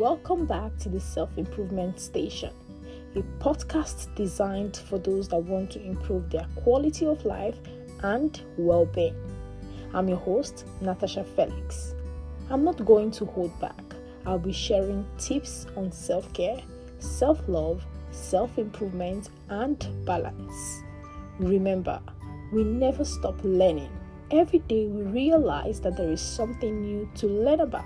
welcome back to the Self Improvement Station, a podcast designed for those that want to improve their quality of life and well being. I'm your host, Natasha Felix. I'm not going to hold back. I'll be sharing tips on self care, self love, self improvement, and balance. Remember, we never stop learning. Every day we realize that there is something new to learn about.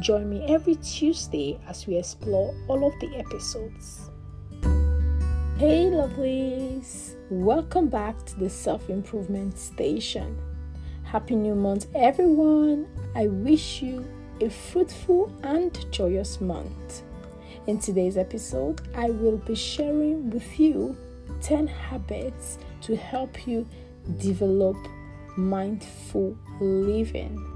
Join me every Tuesday as we explore all of the episodes. Hey, lovelies! Welcome back to the Self Improvement Station. Happy New Month, everyone! I wish you a fruitful and joyous month. In today's episode, I will be sharing with you 10 habits to help you develop mindful living.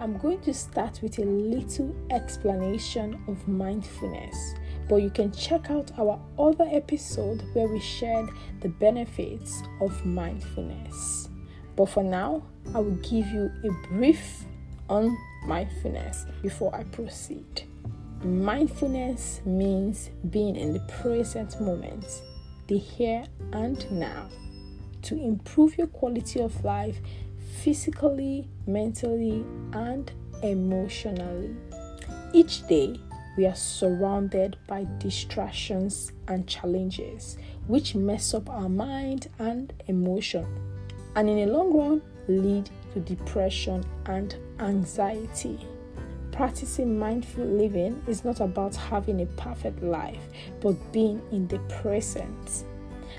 I'm going to start with a little explanation of mindfulness, but you can check out our other episode where we shared the benefits of mindfulness. But for now, I will give you a brief on mindfulness before I proceed. Mindfulness means being in the present moment, the here and now. To improve your quality of life, physically, mentally, and emotionally. Each day, we are surrounded by distractions and challenges which mess up our mind and emotion, and in the long run, lead to depression and anxiety. Practicing mindful living is not about having a perfect life, but being in the present.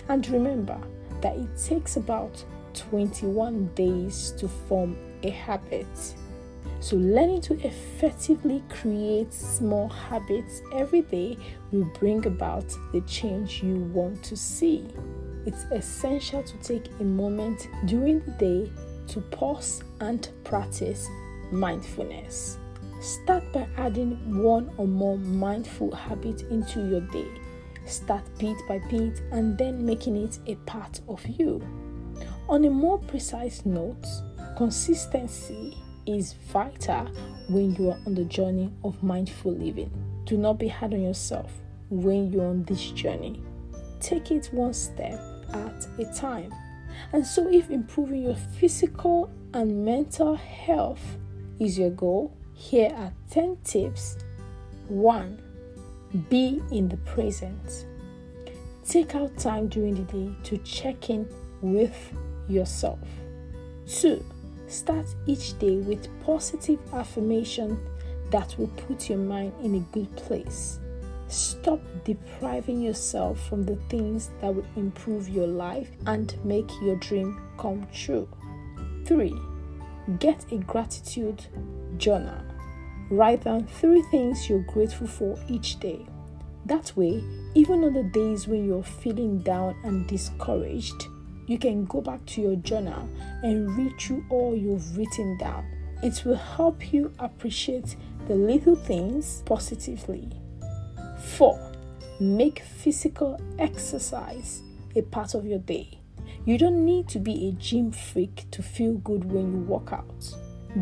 And remember that it takes about 21 days to form a habit. So, learning to effectively create small habits every day will bring about the change you want to see. It's essential to take a moment during the day to pause and practice mindfulness. Start by adding one or more mindful habits into your day. Start bit by bit and then making it a part of you. On a more precise note, consistency is vital when you are on the journey of mindful living. Do not be hard on yourself when you're on this journey. Take it one step at a time. And so, if improving your physical and mental health is your goal, here are 10 tips. 1. Be in the present. Take out time during the day to check in with yourself. 2. Start each day with positive affirmation that will put your mind in a good place. Stop depriving yourself from the things that will improve your life and make your dream come true. 3. Get a gratitude journal. Write down three things you're grateful for each day. That way, even on the days when you're feeling down and discouraged, you can go back to your journal and read through all you've written down. It will help you appreciate the little things positively. 4. Make physical exercise a part of your day. You don't need to be a gym freak to feel good when you work out.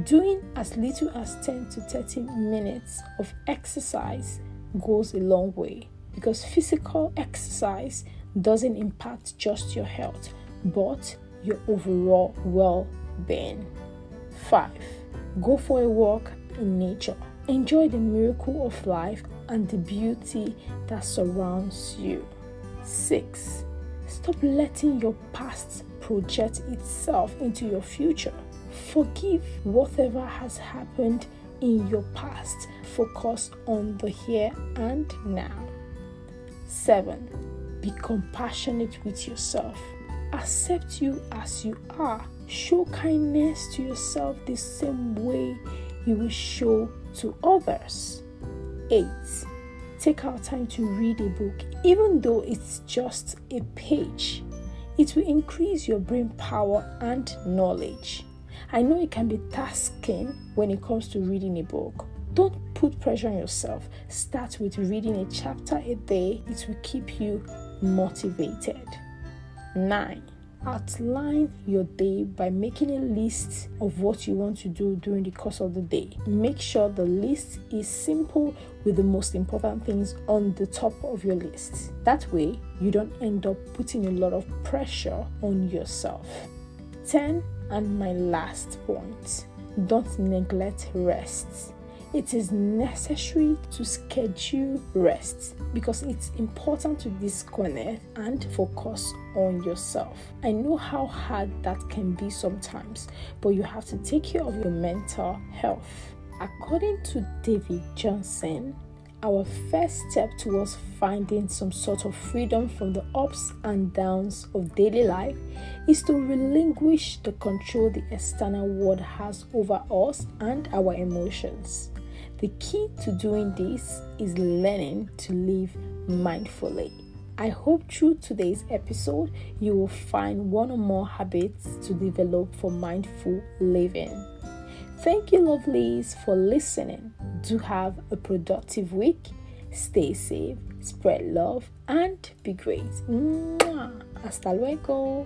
Doing as little as 10 to 30 minutes of exercise goes a long way because physical exercise doesn't impact just your health but your overall well being. 5. Go for a walk in nature. Enjoy the miracle of life and the beauty that surrounds you. 6. Stop letting your past project itself into your future. Forgive whatever has happened in your past. Focus on the here and now. 7. Be compassionate with yourself. Accept you as you are. Show kindness to yourself the same way you will show to others. 8. Take out time to read a book, even though it's just a page. It will increase your brain power and knowledge. I know it can be tasking when it comes to reading a book. Don't put pressure on yourself. Start with reading a chapter a day, it will keep you motivated. 9. outline your day by making a list of what you want to do during the course of the day. Make sure the list is simple with the most important things on the top of your list. That way, you don't end up putting a lot of pressure on yourself. 10 and my last point don't neglect rest it is necessary to schedule rest because it's important to disconnect and focus on yourself. I know how hard that can be sometimes, but you have to take care of your mental health. According to David Johnson, our first step towards finding some sort of freedom from the ups and downs of daily life is to relinquish the control the external world has over us and our emotions. The key to doing this is learning to live mindfully. I hope through today's episode you will find one or more habits to develop for mindful living. Thank you, lovelies, for listening. Do have a productive week. Stay safe, spread love, and be great. Mwah. Hasta luego.